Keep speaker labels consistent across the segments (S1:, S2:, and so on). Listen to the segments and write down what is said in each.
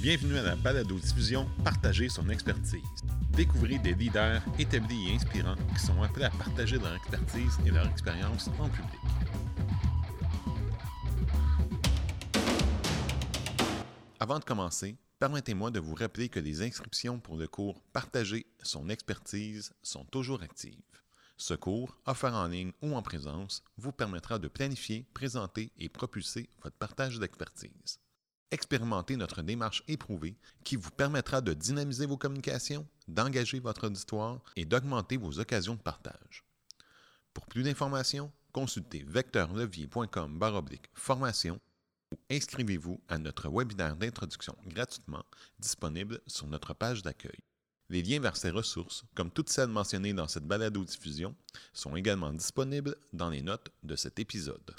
S1: Bienvenue à la balado-diffusion Partager son expertise. Découvrez des leaders établis et inspirants qui sont appelés à partager leur expertise et leur expérience en public. Avant de commencer, permettez-moi de vous rappeler que les inscriptions pour le cours Partager son expertise sont toujours actives. Ce cours, offert en ligne ou en présence, vous permettra de planifier, présenter et propulser votre partage d'expertise. Expérimentez notre démarche éprouvée qui vous permettra de dynamiser vos communications, d'engager votre auditoire et d'augmenter vos occasions de partage. Pour plus d'informations, consultez vecteurlevier.com formation ou inscrivez-vous à notre webinaire d'introduction gratuitement disponible sur notre page d'accueil. Les liens vers ces ressources, comme toutes celles mentionnées dans cette balado-diffusion, sont également disponibles dans les notes de cet épisode.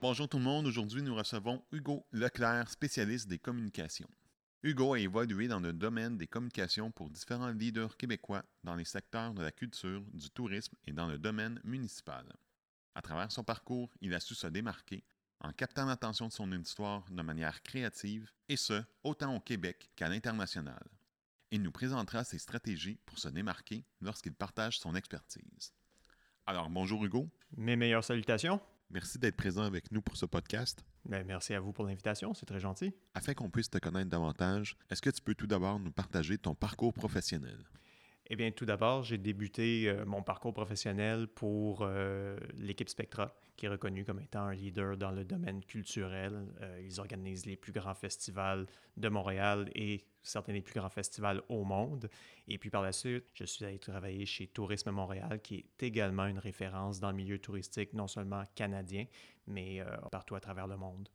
S1: Bonjour tout le monde, aujourd'hui nous recevons Hugo Leclerc, spécialiste des communications. Hugo a évolué dans le domaine des communications pour différents leaders québécois dans les secteurs de la culture, du tourisme et dans le domaine municipal. À travers son parcours, il a su se démarquer en captant l'attention de son auditoire de manière créative, et ce, autant au Québec qu'à l'international. Il nous présentera ses stratégies pour se démarquer lorsqu'il partage son expertise. Alors, bonjour Hugo.
S2: Mes meilleures salutations.
S1: Merci d'être présent avec nous pour ce podcast.
S2: Ben, merci à vous pour l'invitation, c'est très gentil.
S1: Afin qu'on puisse te connaître davantage, est-ce que tu peux tout d'abord nous partager ton parcours professionnel?
S2: Eh bien, tout d'abord, j'ai débuté euh, mon parcours professionnel pour euh, l'équipe Spectra, qui est reconnue comme étant un leader dans le domaine culturel. Euh, ils organisent les plus grands festivals de Montréal et certains des plus grands festivals au monde. Et puis par la suite, je suis allé travailler chez Tourisme Montréal, qui est également une référence dans le milieu touristique, non seulement canadien, mais partout à travers le monde.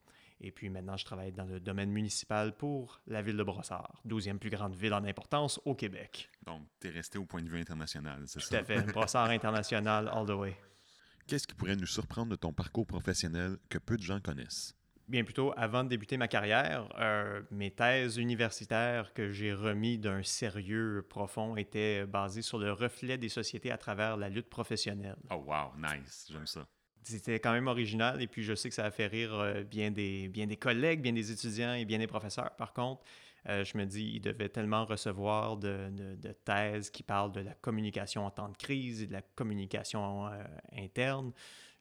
S2: Et puis maintenant, je travaille dans le domaine municipal pour la ville de Brossard, 12e plus grande ville en importance au Québec.
S1: Donc, tu es resté au point de vue international, c'est
S2: ça? Tout à fait. Brossard international, all the way.
S1: Qu'est-ce qui pourrait nous surprendre de ton parcours professionnel que peu de gens connaissent?
S2: Bien plutôt, avant de débuter ma carrière, euh, mes thèses universitaires que j'ai remis d'un sérieux profond étaient basées sur le reflet des sociétés à travers la lutte professionnelle.
S1: Oh wow, nice, j'aime ça
S2: c'était quand même original et puis je sais que ça a fait rire euh, bien, des, bien des collègues, bien des étudiants et bien des professeurs. Par contre, euh, je me dis, ils devaient tellement recevoir de, thèses qui parlent de la communication en temps de crise et de la communication euh, interne.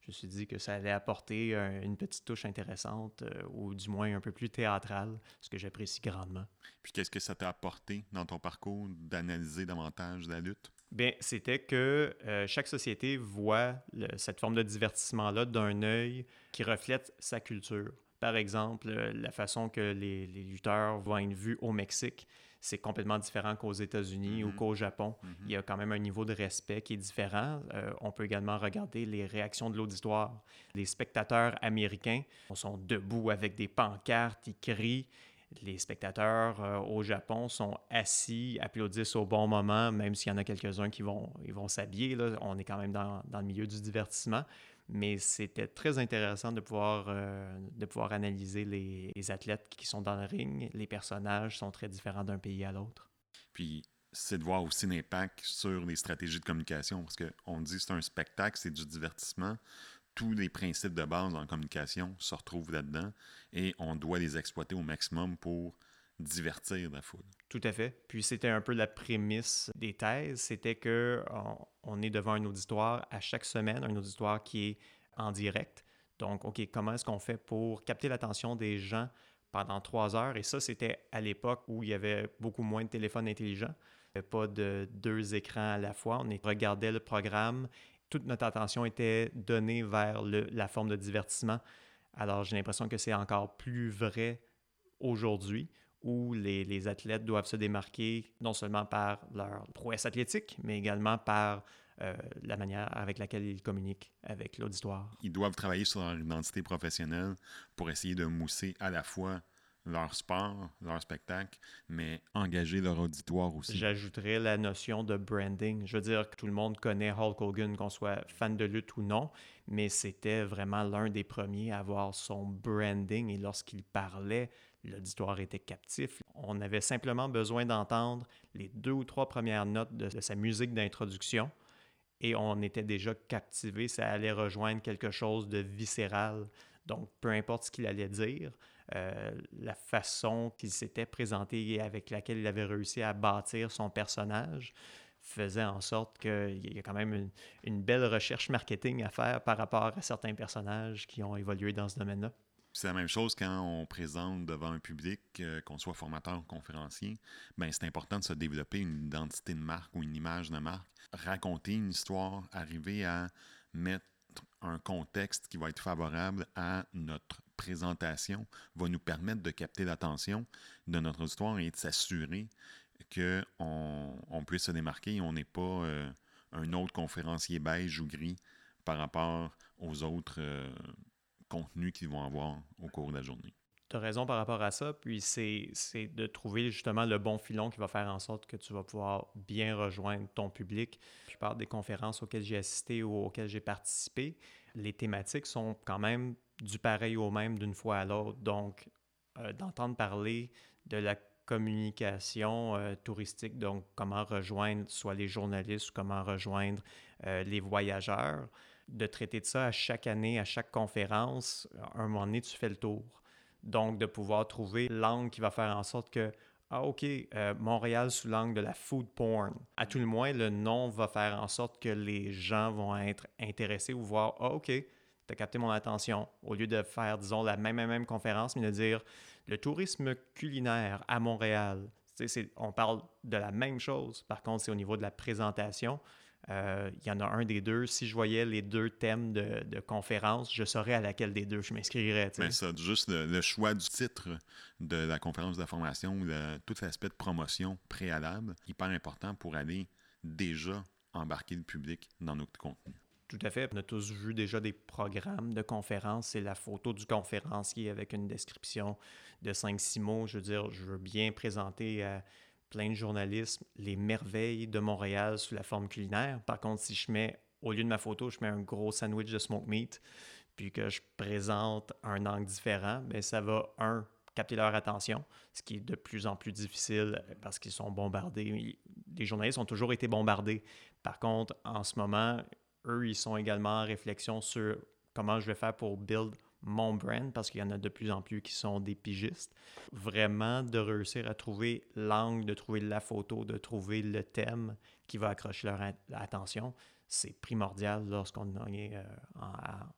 S2: Je me suis dit que ça allait apporter une petite touche intéressante ou du moins un peu plus théâtrale, ce que j'apprécie grandement.
S1: Puis qu'est-ce que ça t'a apporté dans ton parcours d'analyser davantage la lutte?
S2: Bien, c'était que euh, chaque société voit cette forme de divertissement-là d'un œil qui reflète sa culture. Par exemple, euh, la façon que les, lutteurs voient une vue au Mexique, c'est complètement différent qu'aux États-Unis ou mm-hmm. qu'au Japon. Mm-hmm. Il y a quand même un niveau de respect qui est différent. Euh, on peut également regarder les réactions de l'auditoire. Les spectateurs américains sont debout avec des pancartes, ils crient les spectateurs euh, au Japon sont assis, applaudissent au bon moment, même s'il y en a quelques-uns qui vont, ils vont s'habiller. On est quand même dans, dans, le milieu du divertissement. Mais c'était très intéressant de pouvoir, euh, de pouvoir analyser les, les, athlètes qui sont dans le ring. Les personnages sont très différents d'un pays à l'autre.
S1: Puis, c'est de voir aussi l'impact sur les stratégies de communication, parce qu'on dit que c'est un spectacle, c'est du divertissement tous les principes de base en communication se retrouvent là-dedans et on doit les exploiter au maximum pour divertir la foule.
S2: Tout à fait. Puis c'était un peu la prémisse des thèses, c'était que on, est devant un auditoire à chaque semaine, un auditoire qui est en direct. Donc, OK, comment est-ce qu'on fait pour capter l'attention des gens pendant trois heures? Et ça, c'était à l'époque où il y avait beaucoup moins de téléphones intelligents, pas de deux écrans à la fois. On regardait le programme toute notre attention était donnée vers la forme de divertissement. Alors j'ai l'impression que c'est encore plus vrai aujourd'hui où les, athlètes doivent se démarquer non seulement par leur prouesse athlétique, mais également par euh, la manière avec laquelle ils communiquent avec l'auditoire.
S1: Ils doivent travailler sur leur identité professionnelle pour essayer de mousser à la fois leur sport, leur spectacle, mais engager leur auditoire aussi.
S2: J'ajouterais la notion de branding. Je veux dire que tout le monde connaît Hulk Hogan, qu'on soit fan de lutte ou non, mais c'était vraiment l'un des premiers à avoir son branding et lorsqu'il parlait, l'auditoire était captif. On avait simplement besoin d'entendre les deux ou trois premières notes de, sa musique d'introduction et on était déjà captivé, ça allait rejoindre quelque chose de viscéral. Donc, peu importe ce qu'il allait dire, la façon qu'il s'était présenté et avec laquelle il avait réussi à bâtir son personnage faisait en sorte qu'il y a quand même une, belle recherche marketing à faire par rapport à certains personnages qui ont évolué dans ce domaine-là.
S1: C'est la même chose quand on présente devant un public, euh, qu'on soit formateur ou conférencier, ben c'est important de se développer une identité de marque ou une image de marque, raconter une histoire, arriver à mettre un contexte qui va être favorable à notre présentation, va nous permettre de capter l'attention de notre histoire et de s'assurer qu'on on puisse se démarquer et on n'est pas euh, un autre conférencier beige ou gris par rapport aux autres euh, contenus qu'ils vont avoir au cours de la journée.
S2: Tu raison par rapport à ça, puis c'est de trouver justement le bon filon qui va faire en sorte que tu vas pouvoir bien rejoindre ton public. Je parle des conférences auxquelles j'ai assisté ou auxquelles j'ai participé. Les thématiques sont quand même du pareil au même d'une fois à l'autre. Donc, euh, d'entendre parler de la communication euh, touristique, donc comment rejoindre soit les journalistes ou comment rejoindre euh, les voyageurs, de traiter de ça à chaque année, à chaque conférence, à un moment donné, tu fais le tour. Donc, de pouvoir trouver l'angle qui va faire en sorte que, ah, OK, euh, Montréal sous l'angle de la food porn. À tout le moins, le nom va faire en sorte que les gens vont être intéressés ou voir, ah, OK, tu as capté mon attention. Au lieu de faire, disons, la même, même conférence, mais de dire, le tourisme culinaire à Montréal, on parle de la même chose. Par contre, c'est au niveau de la présentation. Euh, il y en a un des deux. Si je voyais les deux thèmes de, conférence, je saurais à laquelle des deux je m'inscrirais.
S1: Mais ça, juste le, choix du titre de la conférence de formation, tout l'aspect de promotion préalable, hyper important pour aller déjà embarquer le public dans notre contenu.
S2: Tout à fait. On a tous vu déjà des programmes de conférences. C'est la photo du conférencier avec une description de 5-6 mots. Je veux dire, je veux bien présenter à plein de journalistes les merveilles de Montréal sous la forme culinaire. Par contre, si je mets, au lieu de ma photo, je mets un gros sandwich de smoke meat, puis que je présente un angle différent, bien, ça va, un, capter leur attention, ce qui est de plus en plus difficile parce qu'ils sont bombardés. Les journalistes ont toujours été bombardés. Par contre, en ce moment, eux, ils sont également en réflexion sur comment je vais faire pour build mon brand, parce qu'il y en a de plus en plus qui sont des pigistes. Vraiment de réussir à trouver l'angle, de trouver la photo, de trouver le thème qui va accrocher leur attention, c'est primordial lorsqu'on est euh,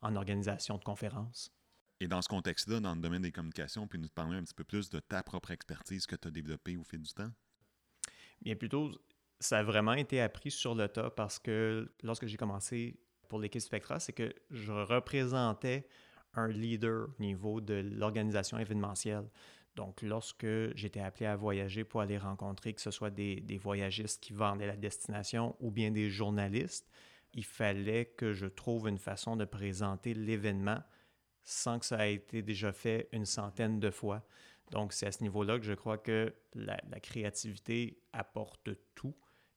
S2: en, organisation de conférences.
S1: Et dans ce contexte-là, dans le domaine des communications, puis nous parler un petit peu plus de ta propre expertise que tu as développée au fil du temps?
S2: Bien plutôt, ça a vraiment été appris sur le tas parce que lorsque j'ai commencé pour l'équipe Spectra, c'est que je représentais un leader au niveau de l'organisation événementielle. Donc, lorsque j'étais appelé à voyager pour aller rencontrer, que ce soit des, des, voyagistes qui vendaient la destination ou bien des journalistes, il fallait que je trouve une façon de présenter l'événement sans que ça ait été déjà fait une centaine de fois. Donc, c'est à ce niveau-là que je crois que la, la créativité apporte tout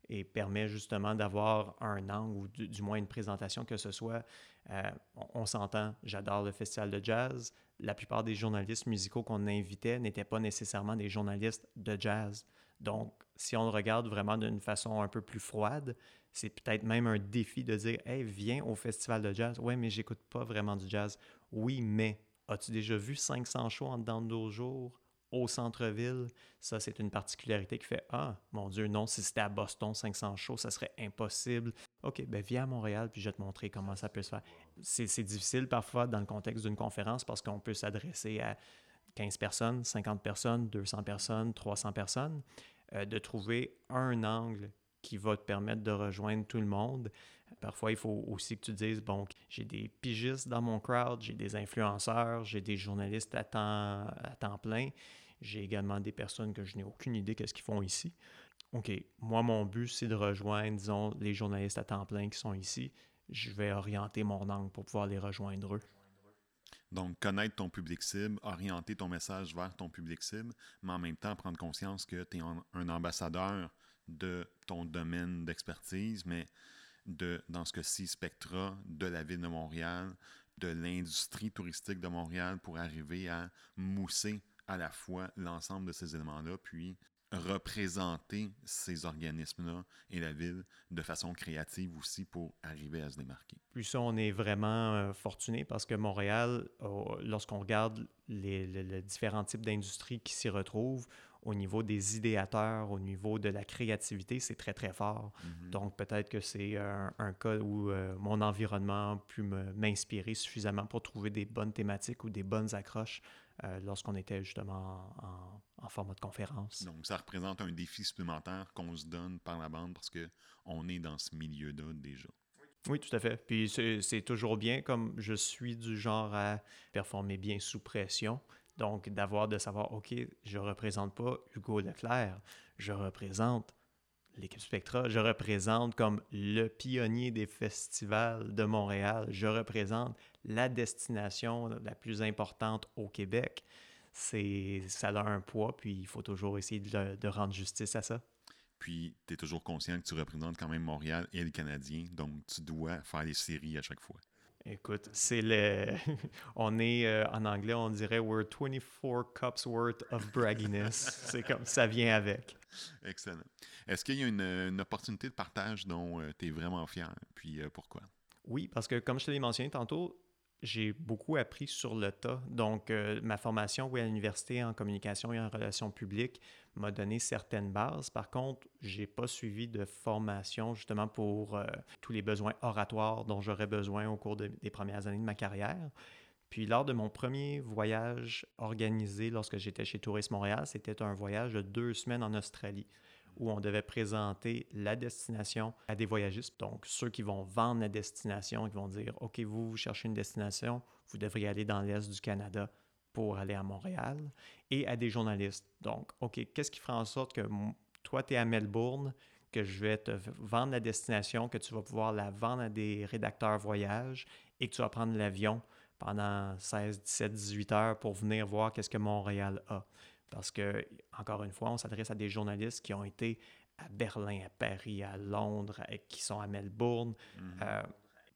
S2: et permet justement d'avoir un angle ou du, moins une présentation que ce soit. Euh, on, s'entend, j'adore le festival de jazz. La plupart des journalistes musicaux qu'on invitait n'étaient pas nécessairement des journalistes de jazz. Donc, si on le regarde vraiment d'une façon un peu plus froide, c'est peut-être même un défi de dire Hey, viens au festival de jazz. Ouais, mais j'écoute pas vraiment du jazz. Oui, mais as-tu déjà vu 500 shows en dedans de deux jours? Au centre-ville, ça, c'est une particularité qui fait Ah, mon Dieu, non, si c'était à Boston, 500 shows, ça serait impossible. OK, ben viens à Montréal, puis je vais te montrer comment ça peut se faire. C'est difficile parfois dans le contexte d'une conférence parce qu'on peut s'adresser à 15 personnes, 50 personnes, 200 personnes, 300 personnes, euh, de trouver un angle qui va te permettre de rejoindre tout le monde. Parfois, il faut aussi que tu dises, bon, j'ai des pigistes dans mon crowd, j'ai des influenceurs, j'ai des journalistes à temps, à temps plein, j'ai également des personnes que je n'ai aucune idée qu'est-ce qu'ils font ici. OK, moi, mon but, c'est de rejoindre, disons, les journalistes à temps plein qui sont ici. Je vais orienter mon angle pour pouvoir les rejoindre eux.
S1: Donc, connaître ton public cible, orienter ton message vers ton public cible, mais en même temps prendre conscience que tu es un ambassadeur de ton domaine d'expertise, mais de, dans ce cas-ci, Spectra, de la ville de Montréal, de l'industrie touristique de Montréal pour arriver à mousser à la fois l'ensemble de ces éléments-là, puis représenter ces organismes-là et la ville de façon créative aussi pour arriver à se démarquer.
S2: Puis ça, on est vraiment euh, fortuné parce que Montréal, lorsqu'on regarde les, différents types d'industries qui s'y retrouvent, au niveau des idéateurs, au niveau de la créativité, c'est très, très fort. Mm-hmm. Donc, peut-être que c'est un, cas où euh, mon environnement a pu m'inspirer suffisamment pour trouver des bonnes thématiques ou des bonnes accroches euh, lorsqu'on était justement en, format de conférence.
S1: Donc, ça représente un défi supplémentaire qu'on se donne par la bande parce qu'on est dans ce milieu-là déjà.
S2: Oui, tout à fait. Puis c'est toujours bien, comme je suis du genre à performer bien sous pression. Donc, d'avoir de savoir, OK, je ne représente pas Hugo Leclerc, je représente l'équipe Spectra, je représente comme le pionnier des festivals de Montréal, je représente la destination la plus importante au Québec. C'est, ça a un poids, puis il faut toujours essayer de, rendre justice à ça.
S1: Puis, tu es toujours conscient que tu représentes quand même Montréal et le Canadien, donc tu dois faire les séries à chaque fois.
S2: Écoute, c'est le. on est euh, en anglais, on dirait we're 24 cups worth of bragginess. c'est comme ça vient avec.
S1: Excellent. Est-ce qu'il y a une, opportunité de partage dont euh, tu es vraiment fier? Puis euh, pourquoi?
S2: Oui, parce que comme je te l'ai mentionné tantôt, j'ai beaucoup appris sur le tas. Donc, euh, ma formation à l'université en communication et en relations publiques m'a donné certaines bases. Par contre, je n'ai pas suivi de formation justement pour euh, tous les besoins oratoires dont j'aurais besoin au cours des premières années de ma carrière. Puis lors de mon premier voyage organisé lorsque j'étais chez Tourisme Montréal, c'était un voyage de deux semaines en Australie où on devait présenter la destination à des voyagistes. Donc, ceux qui vont vendre la destination, qui vont dire, OK, vous, vous cherchez une destination, vous devriez aller dans l'Est du Canada pour aller à Montréal, et à des journalistes. Donc, OK, qu'est-ce qui fera en sorte que toi, tu es à Melbourne, que je vais te vendre la destination, que tu vas pouvoir la vendre à des rédacteurs voyage et que tu vas prendre l'avion pendant 16, 17, 18 heures pour venir voir qu'est-ce que Montréal a. Parce que, encore une fois, on s'adresse à des journalistes qui ont été à Berlin, à Paris, à Londres, qui sont à Melbourne. Mhm. Euh,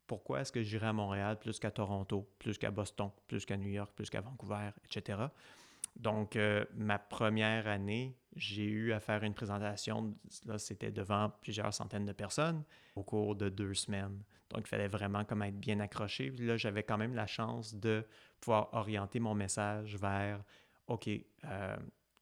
S2: pourquoi est-ce que j'irai à Montréal plus qu'à Toronto, plus qu'à Boston, plus qu'à New York, plus qu'à Vancouver, etc. Donc, euh, ma première année, j'ai eu à faire une présentation, là, c'était devant plusieurs centaines de personnes au cours de deux semaines. Donc, il fallait vraiment comme être bien accroché. là, j'avais quand même la chance de pouvoir orienter mon message vers OK, euh,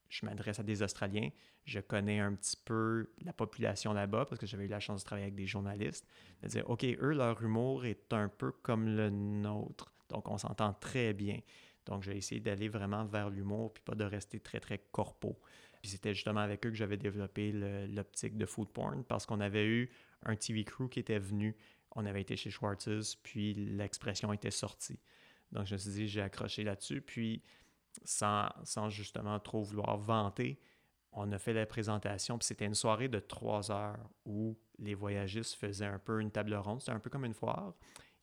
S2: je m'adresse à des Australiens, je connais un petit peu la population là-bas parce que j'avais eu la chance de travailler avec des journalistes, dire, OK, eux, leur humour est un peu comme le nôtre. Donc, on s'entend très bien. Donc, j'ai essayé d'aller vraiment vers l'humour puis pas de rester très, très corpo. Puis c'était justement avec eux que j'avais développé l'optique de food porn parce qu'on avait eu un TV crew qui était venu. On avait été chez Schwartz's, puis l'expression était sortie. Donc, je me suis dit, j'ai accroché là-dessus. Puis, sans, justement trop vouloir vanter, on a fait la présentation, puis c'était une soirée de trois heures où les voyagistes faisaient un peu une table ronde, c'était un peu comme une foire.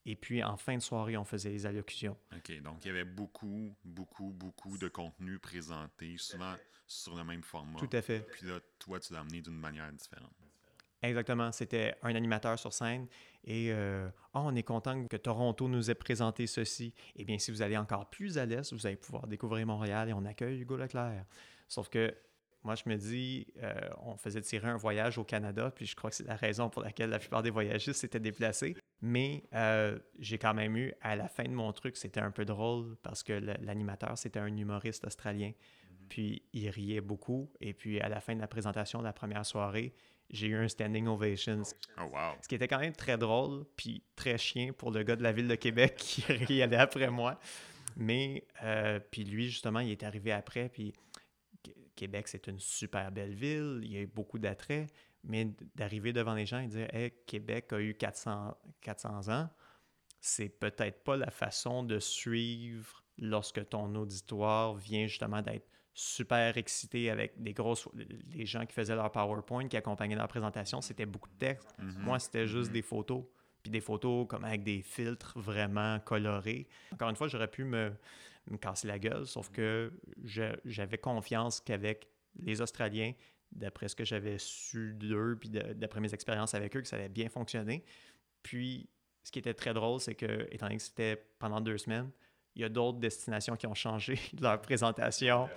S2: Et puis en fin de soirée, on faisait les allocutions.
S1: OK, donc il y avait beaucoup, beaucoup, beaucoup de contenu présenté, souvent sur le même format.
S2: Tout à fait.
S1: Puis là, toi, tu l'as amené d'une manière différente.
S2: Exactement. C'était un animateur sur scène et euh, oh, on est content que Toronto nous ait présenté ceci. Eh bien, si vous allez encore plus à l'est, vous allez pouvoir découvrir Montréal et on accueille Hugo Leclerc. Sauf que moi, je me dis, euh, on faisait tirer un voyage au Canada, puis je crois que c'est la raison pour laquelle la plupart des voyagistes s'étaient déplacés. Mais euh, j'ai quand même eu, à la fin de mon truc, c'était un peu drôle parce que l'animateur, c'était un humoriste australien. Mm-hmm. Puis il riait beaucoup. Et puis à la fin de la présentation de la première soirée, j'ai eu un standing ovation.
S1: Oh, wow.
S2: Ce qui était quand même très drôle, puis très chien pour le gars de la ville de Québec qui allait après moi. Mais, euh, puis lui, justement, il est arrivé après, puis Québec, c'est une super belle ville, il y a eu beaucoup d'attraits, mais d'arriver devant les gens et dire Hey, Québec a eu 400, 400 ans, c'est peut-être pas la façon de suivre lorsque ton auditoire vient justement d'être super excité avec des grosses. Les gens qui faisaient leur PowerPoint, qui accompagnaient leur présentation, c'était beaucoup de texte. Mhm. Moi, c'était juste mhm. des photos. Puis des photos comme avec des filtres vraiment colorés. Encore une fois, j'aurais pu me, me, casser la gueule, sauf que j'avais confiance qu'avec les Australiens, d'après ce que j'avais su d'eux, puis d'après mes expériences avec eux, que ça allait bien fonctionner. Puis, ce qui était très drôle, c'est que, étant donné que c'était pendant deux semaines, il y a d'autres destinations qui ont changé leur présentation.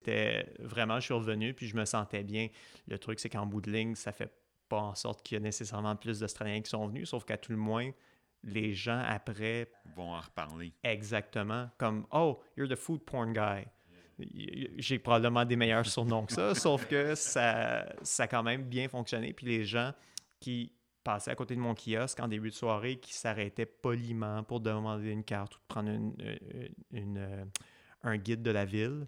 S2: C'était vraiment, je suis revenu, puis je me sentais bien. Le truc, c'est qu'en bout de ligne, ça fait pas en sorte qu'il y a nécessairement plus d'Australiens qui sont venus, sauf qu'à tout le moins, les gens après
S1: vont en reparler.
S2: Exactement. Comme Oh, you're the food porn guy. J'ai probablement des meilleurs surnoms que ça, sauf que ça, ça a quand même bien fonctionné. Puis les gens qui passaient à côté de mon kiosque en début de soirée, qui s'arrêtaient poliment pour demander une carte ou de prendre une, une, euh, un guide de la ville,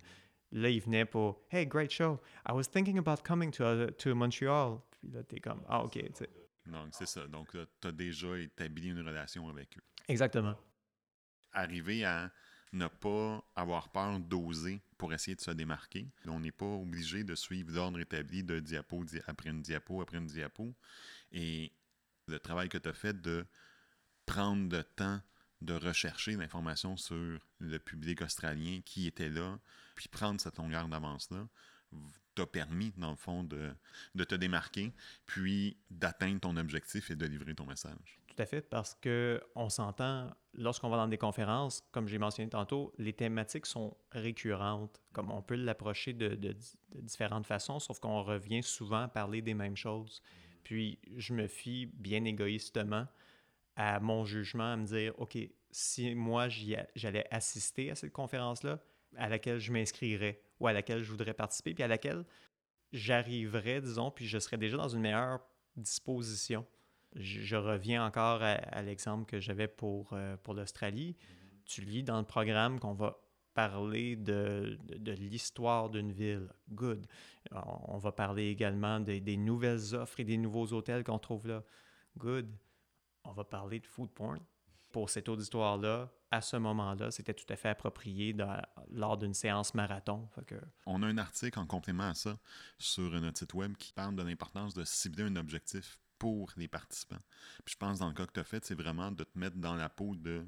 S2: là, ils venaient pour Hey, great show. I was thinking about coming to, uh, to Montreal. Puis là, t'es comme Ah, OK.
S1: Donc, c'est ça. Donc, tu as déjà établi une relation avec eux.
S2: Exactement.
S1: Arriver à ne pas avoir peur d'oser pour essayer de se démarquer. On n'est pas obligé de suivre l'ordre établi de diapo après une diapo après une diapo. Et le travail que tu as fait de prendre le temps de rechercher l'information sur le public australien qui était là, puis prendre cette longueur d'avance-là, t'a permis, dans le fond, de, de te démarquer, puis d'atteindre ton objectif et de livrer ton message.
S2: Tout à fait, parce qu'on s'entend, lorsqu'on va dans des conférences, comme j'ai mentionné tantôt, les thématiques sont récurrentes, comme on peut l'approcher de, de, différentes façons, sauf qu'on revient souvent à parler des mêmes choses. Puis je me fie bien égoïstement à mon jugement, à me dire, OK, si moi j'allais assister à cette conférence-là, à laquelle je m'inscrirais ou à laquelle je voudrais participer, puis à laquelle j'arriverais, disons, puis je serais déjà dans une meilleure disposition. Je, reviens encore à, l'exemple que j'avais pour, euh, pour l'Australie. Tu lis dans le programme qu'on va parler de, de, l'histoire d'une ville. Good. On, va parler également des nouvelles offres et des nouveaux hôtels qu'on trouve là. Good. On va parler de food porn. Pour cette auditoire-là, à ce moment-là, c'était tout à fait approprié lors d'une séance marathon.
S1: On a un article en complément à ça sur notre site web qui parle de l'importance de cibler un objectif pour les participants. Puis je pense dans le cas que tu as fait, c'est vraiment de te mettre dans la peau de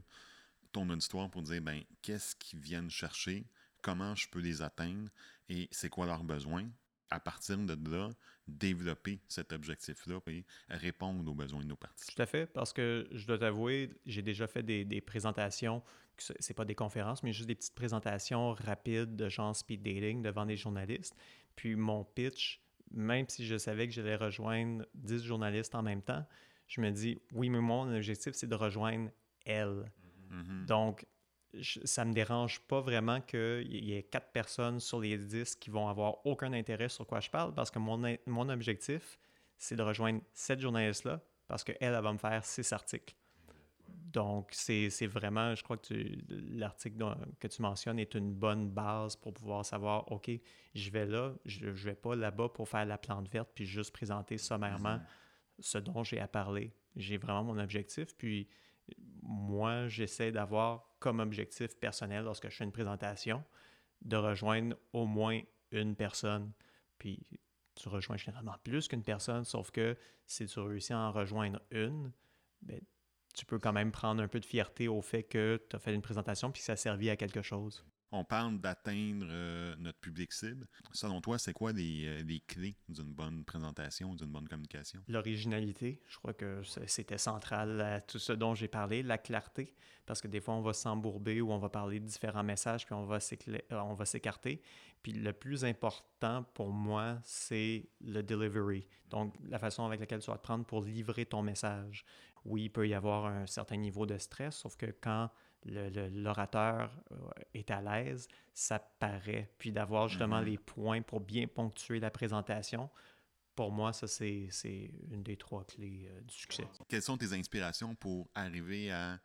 S1: ton auditoire pour dire ben qu'est-ce qu'ils viennent chercher, comment je peux les atteindre? Et c'est quoi leurs besoins? À partir de là, développer cet objectif-là et répondre aux besoins de nos participants.
S2: Tout à fait, parce que je dois t'avouer, j'ai déjà fait des, des présentations, c'est pas des conférences, mais juste des petites présentations rapides de genre speed dating devant des journalistes. Puis mon pitch, même si je savais que j'allais rejoindre 10 journalistes en même temps, je me dis, oui, mais mon objectif, c'est de rejoindre elle. Mm-hmm. Donc, ça me dérange pas vraiment qu'il y ait quatre personnes sur les dix qui vont avoir aucun intérêt sur quoi je parle parce que mon, mon objectif, c'est de rejoindre cette journaliste-là parce qu'elle, elle va me faire six articles. Donc, c'est vraiment, je crois que l'article que tu mentionnes est une bonne base pour pouvoir savoir, OK, je vais là, je ne vais pas là-bas pour faire la plante verte puis juste présenter sommairement ce dont j'ai à parler. J'ai vraiment mon objectif, puis moi, j'essaie d'avoir comme objectif personnel lorsque je fais une présentation de rejoindre au moins une personne. Puis tu rejoins généralement plus qu'une personne, sauf que si tu réussis à en rejoindre une, ben, tu peux quand même prendre un peu de fierté au fait que tu as fait une présentation puis que ça a servi à quelque chose
S1: on parle d'atteindre euh, notre public cible. Selon toi, c'est quoi les, euh, clés d'une bonne présentation, d'une bonne communication?
S2: L'originalité, je crois que c'était central à tout ce dont j'ai parlé. La clarté, parce que des fois, on va s'embourber ou on va parler de différents messages, puis on va euh, s'écarter. Puis le plus important pour moi, c'est le delivery. Donc, la façon avec laquelle tu vas te prendre pour livrer ton message. Oui, il peut y avoir un certain niveau de stress, sauf que quand l'orateur euh, est à l'aise, ça paraît. Puis d'avoir justement mm-hmm. les points pour bien ponctuer la présentation, pour moi, ça, c'est une des trois clés euh, du succès.
S1: Quelles sont tes inspirations pour arriver à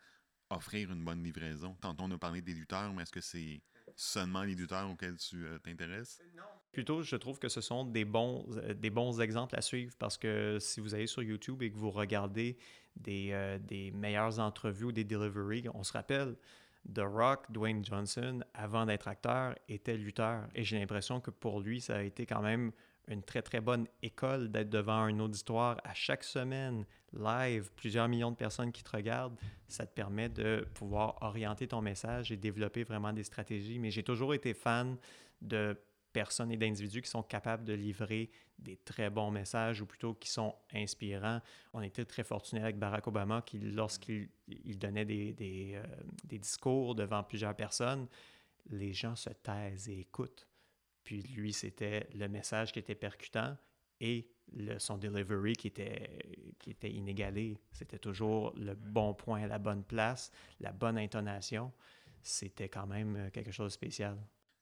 S1: offrir une bonne livraison? Tantôt, on a parlé d'éditeurs, mais est-ce que c'est seulement l'éditeur auquel tu euh, t'intéresses?
S2: Non. Plutôt, je trouve que ce sont des bons, des bons exemples à suivre parce que si vous allez sur YouTube et que vous regardez des, euh, des meilleures entrevues ou des deliveries. On se rappelle, The Rock, Dwayne Johnson, avant d'être acteur, était lutteur. Et j'ai l'impression que pour lui, ça a été quand même une très très bonne école d'être devant un auditoire à chaque semaine, live, plusieurs millions de personnes qui te regardent. Ça te permet de pouvoir orienter ton message et développer vraiment des stratégies. Mais j'ai toujours été fan de personnes et d'individus qui sont capables de livrer des très bons messages ou plutôt qui sont inspirants. On était très fortunés avec Barack Obama qui, lorsqu'il donnait des, des, euh, des, discours devant plusieurs personnes, les gens se taisent et écoutent. Puis lui, c'était le message qui était percutant et le, son delivery qui était, qui était inégalé. C'était toujours le bon point à la bonne place, la bonne intonation. C'était quand même quelque chose de spécial.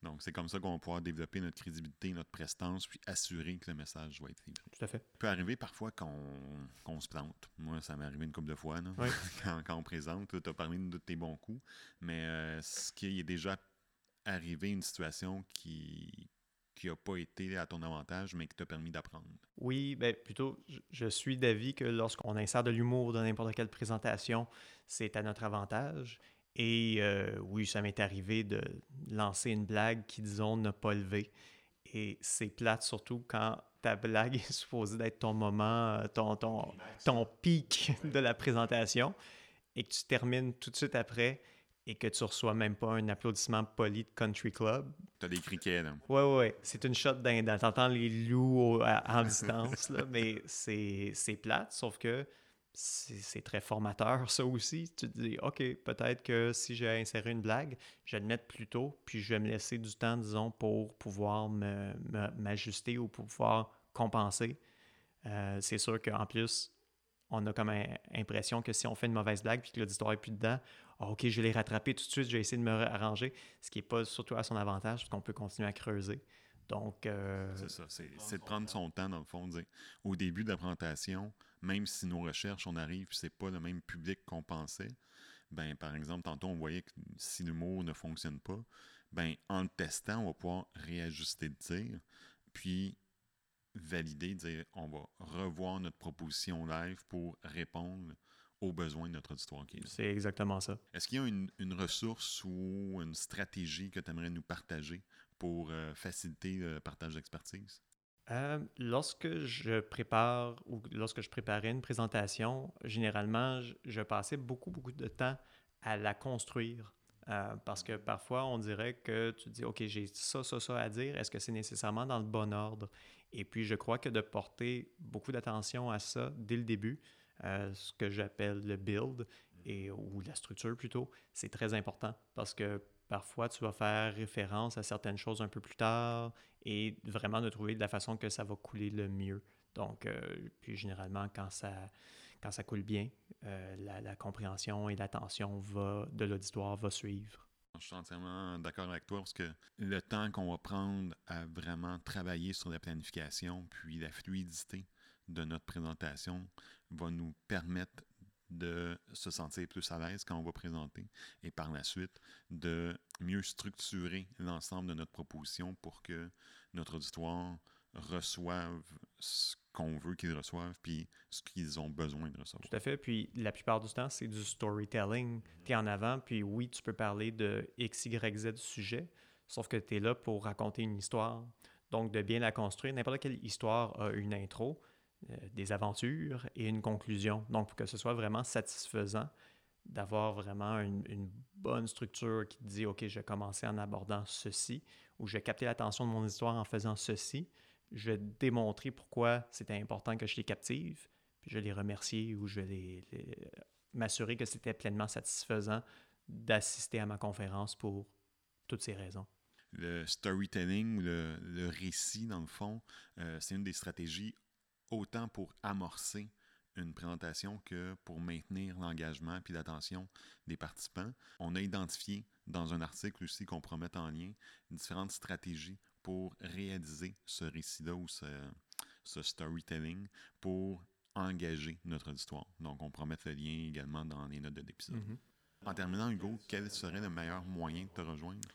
S1: Donc, c'est comme ça qu'on va pouvoir développer notre crédibilité, notre prestance, puis assurer que le message va être livré.
S2: Tout à fait.
S1: Il peut arriver parfois qu'on se plante. Moi, ça m'est arrivé une couple de fois là, quand, quand, on présente. Tu as parlé de tes bons coups, mais euh, ce qui est déjà arrivé, une situation qui qui n'a pas été à ton avantage, mais qui t'a permis d'apprendre.
S2: Oui, ben plutôt, je suis d'avis que lorsqu'on insère de l'humour dans n'importe quelle présentation, c'est à notre avantage. Et euh, oui, ça m'est arrivé de lancer une blague qui, disons, n'a pas levé. Et c'est plate surtout quand ta blague est supposée d'être ton moment, euh, ton, ton, ton pic de la présentation et que tu termines tout de suite après et que tu reçois même pas un applaudissement poli de Country Club.
S1: T'as des criquets, là.
S2: Ouais, ouais, C'est une shot d'un. T'entends les loups en distance, là, mais c'est plate, sauf que c'est très formateur, ça aussi. Tu te dis, OK, peut-être que si j'ai inséré une blague, je vais le mettre plus tôt, puis je vais me laisser du temps, disons, pour pouvoir m'ajuster ou pouvoir compenser. Euh, c'est sûr qu'en plus, on a comme l'impression que si on fait une mauvaise blague puis que l'auditoire n'est plus dedans, ah, OK, je vais les rattraper tout de suite, je vais essayer de me arranger, ce qui n'est pas surtout à son avantage, parce qu'on peut continuer à creuser. Donc. Euh,
S1: c'est ça, c'est de prendre son temps, dans le fond. Au début de la présentation, même si nos recherches, on arrive, c'est pas le même public qu'on pensait, ben, par exemple, tantôt, on voyait que si l'humour ne fonctionne pas, ben, en le testant, on va pouvoir réajuster le tir, puis valider, dire on va revoir notre proposition live pour répondre aux besoins de notre auditoire.
S2: C'est exactement ça.
S1: Est-ce qu'il y a une, une, ressource ou une stratégie que tu aimerais nous partager pour euh, faciliter le partage d'expertise?
S2: Euh, lorsque je prépare ou lorsque je préparais une présentation, généralement, je, passais beaucoup, beaucoup de temps à la construire. Euh, parce que parfois, on dirait que tu dis, OK, j'ai ça, ça, ça à dire. Est-ce que c'est nécessairement dans le bon ordre? Et puis, je crois que de porter beaucoup d'attention à ça dès le début, ce que j'appelle le build, et, ou la structure plutôt, c'est très important parce que parfois tu vas faire référence à certaines choses un peu plus tard et vraiment de trouver de la façon que ça va couler le mieux. Donc, euh, puis généralement, quand ça, quand ça coule bien, euh, la, compréhension et l'attention de l'auditoire va suivre.
S1: Je suis entièrement d'accord avec toi parce que le temps qu'on va prendre à vraiment travailler sur la planification puis la fluidité de notre présentation va nous permettre de se sentir plus à l'aise quand on va présenter et par la suite de mieux structurer l'ensemble de notre proposition pour que notre auditoire reçoive ce qu'on veut qu'ils reçoivent puis ce qu'ils ont besoin de recevoir.
S2: Tout à fait. Puis la plupart du temps, c'est du storytelling. Tu es en avant, puis oui, tu peux parler de X, Y, Z sujet, sauf que tu es là pour raconter une histoire. Donc, de bien la construire. N'importe quelle histoire a une intro, des aventures et une conclusion. Donc, pour que ce soit vraiment satisfaisant, d'avoir vraiment une, bonne structure qui dit, OK, je vais commencer en abordant ceci, ou je vais capter l'attention de mon histoire en faisant ceci, je vais démontrer pourquoi c'était important que je les captive, puis je les remercier ou je vais m'assurer que c'était pleinement satisfaisant d'assister à ma conférence pour toutes ces raisons.
S1: Le storytelling, le, le récit, dans le fond, euh, c'est une des stratégies autant pour amorcer une présentation que pour maintenir l'engagement puis l'attention des participants. On a identifié dans un article aussi qu'on promet en lien différentes stratégies pour réaliser ce récit-là ou ce, storytelling pour engager notre histoire. Donc, on promet le lien également dans les notes de l'épisode. Mm-hmm. En terminant, Hugo, quel serait le meilleur moyen de te rejoindre?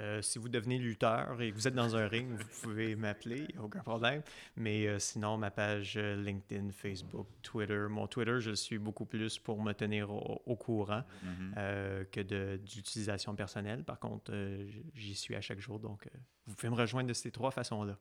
S2: Euh, si vous devenez lutteur et que vous êtes dans un ring, vous pouvez m'appeler, aucun problème. Mais euh, sinon, ma page euh, LinkedIn, Facebook, Twitter. Mon Twitter, je suis beaucoup plus pour me tenir au, courant mm-hmm. que d'utilisation personnelle. Par contre, j'y suis à chaque jour. Donc, vous pouvez me rejoindre de ces trois façons-là.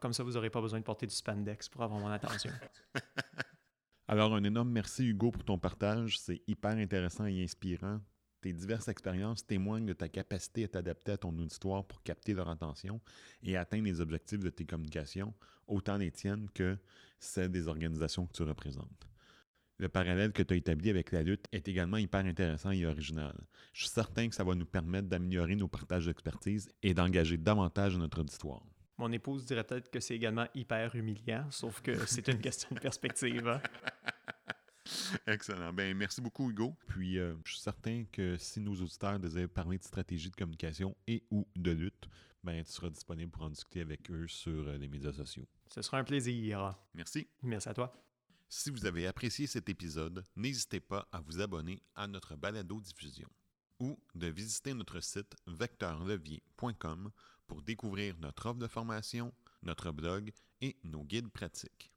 S2: comme ça, vous n'aurez pas besoin de porter du spandex pour avoir mon attention.
S1: Alors, un énorme merci, Hugo, pour ton partage. C'est hyper intéressant et inspirant. Tes diverses expériences témoignent de ta capacité à t'adapter à ton auditoire pour capter leur attention et atteindre les objectifs de tes communications, autant les tiennes que celles des organisations que tu représentes. Le parallèle que tu as établi avec la lutte est également hyper intéressant et original. Je suis certain que ça va nous permettre d'améliorer nos partages d'expertise et d'engager davantage notre auditoire.
S2: Mon épouse dirait peut-être que c'est également hyper humiliant, sauf que c'est une question de perspective. hein.
S1: Excellent. Ben, merci beaucoup, Hugo. Puis, euh, je suis certain que si nos auditeurs désirent parler de stratégie de communication et ou de lutte, ben, tu seras disponible pour en discuter avec eux sur euh, les médias sociaux.
S2: Ce sera un plaisir.
S1: Merci.
S2: Merci à toi.
S1: Si vous avez apprécié cet épisode, n'hésitez pas à vous abonner à notre balado-diffusion ou de visiter notre site vecteurlevier.com pour découvrir notre offre de formation, notre blog et nos guides pratiques.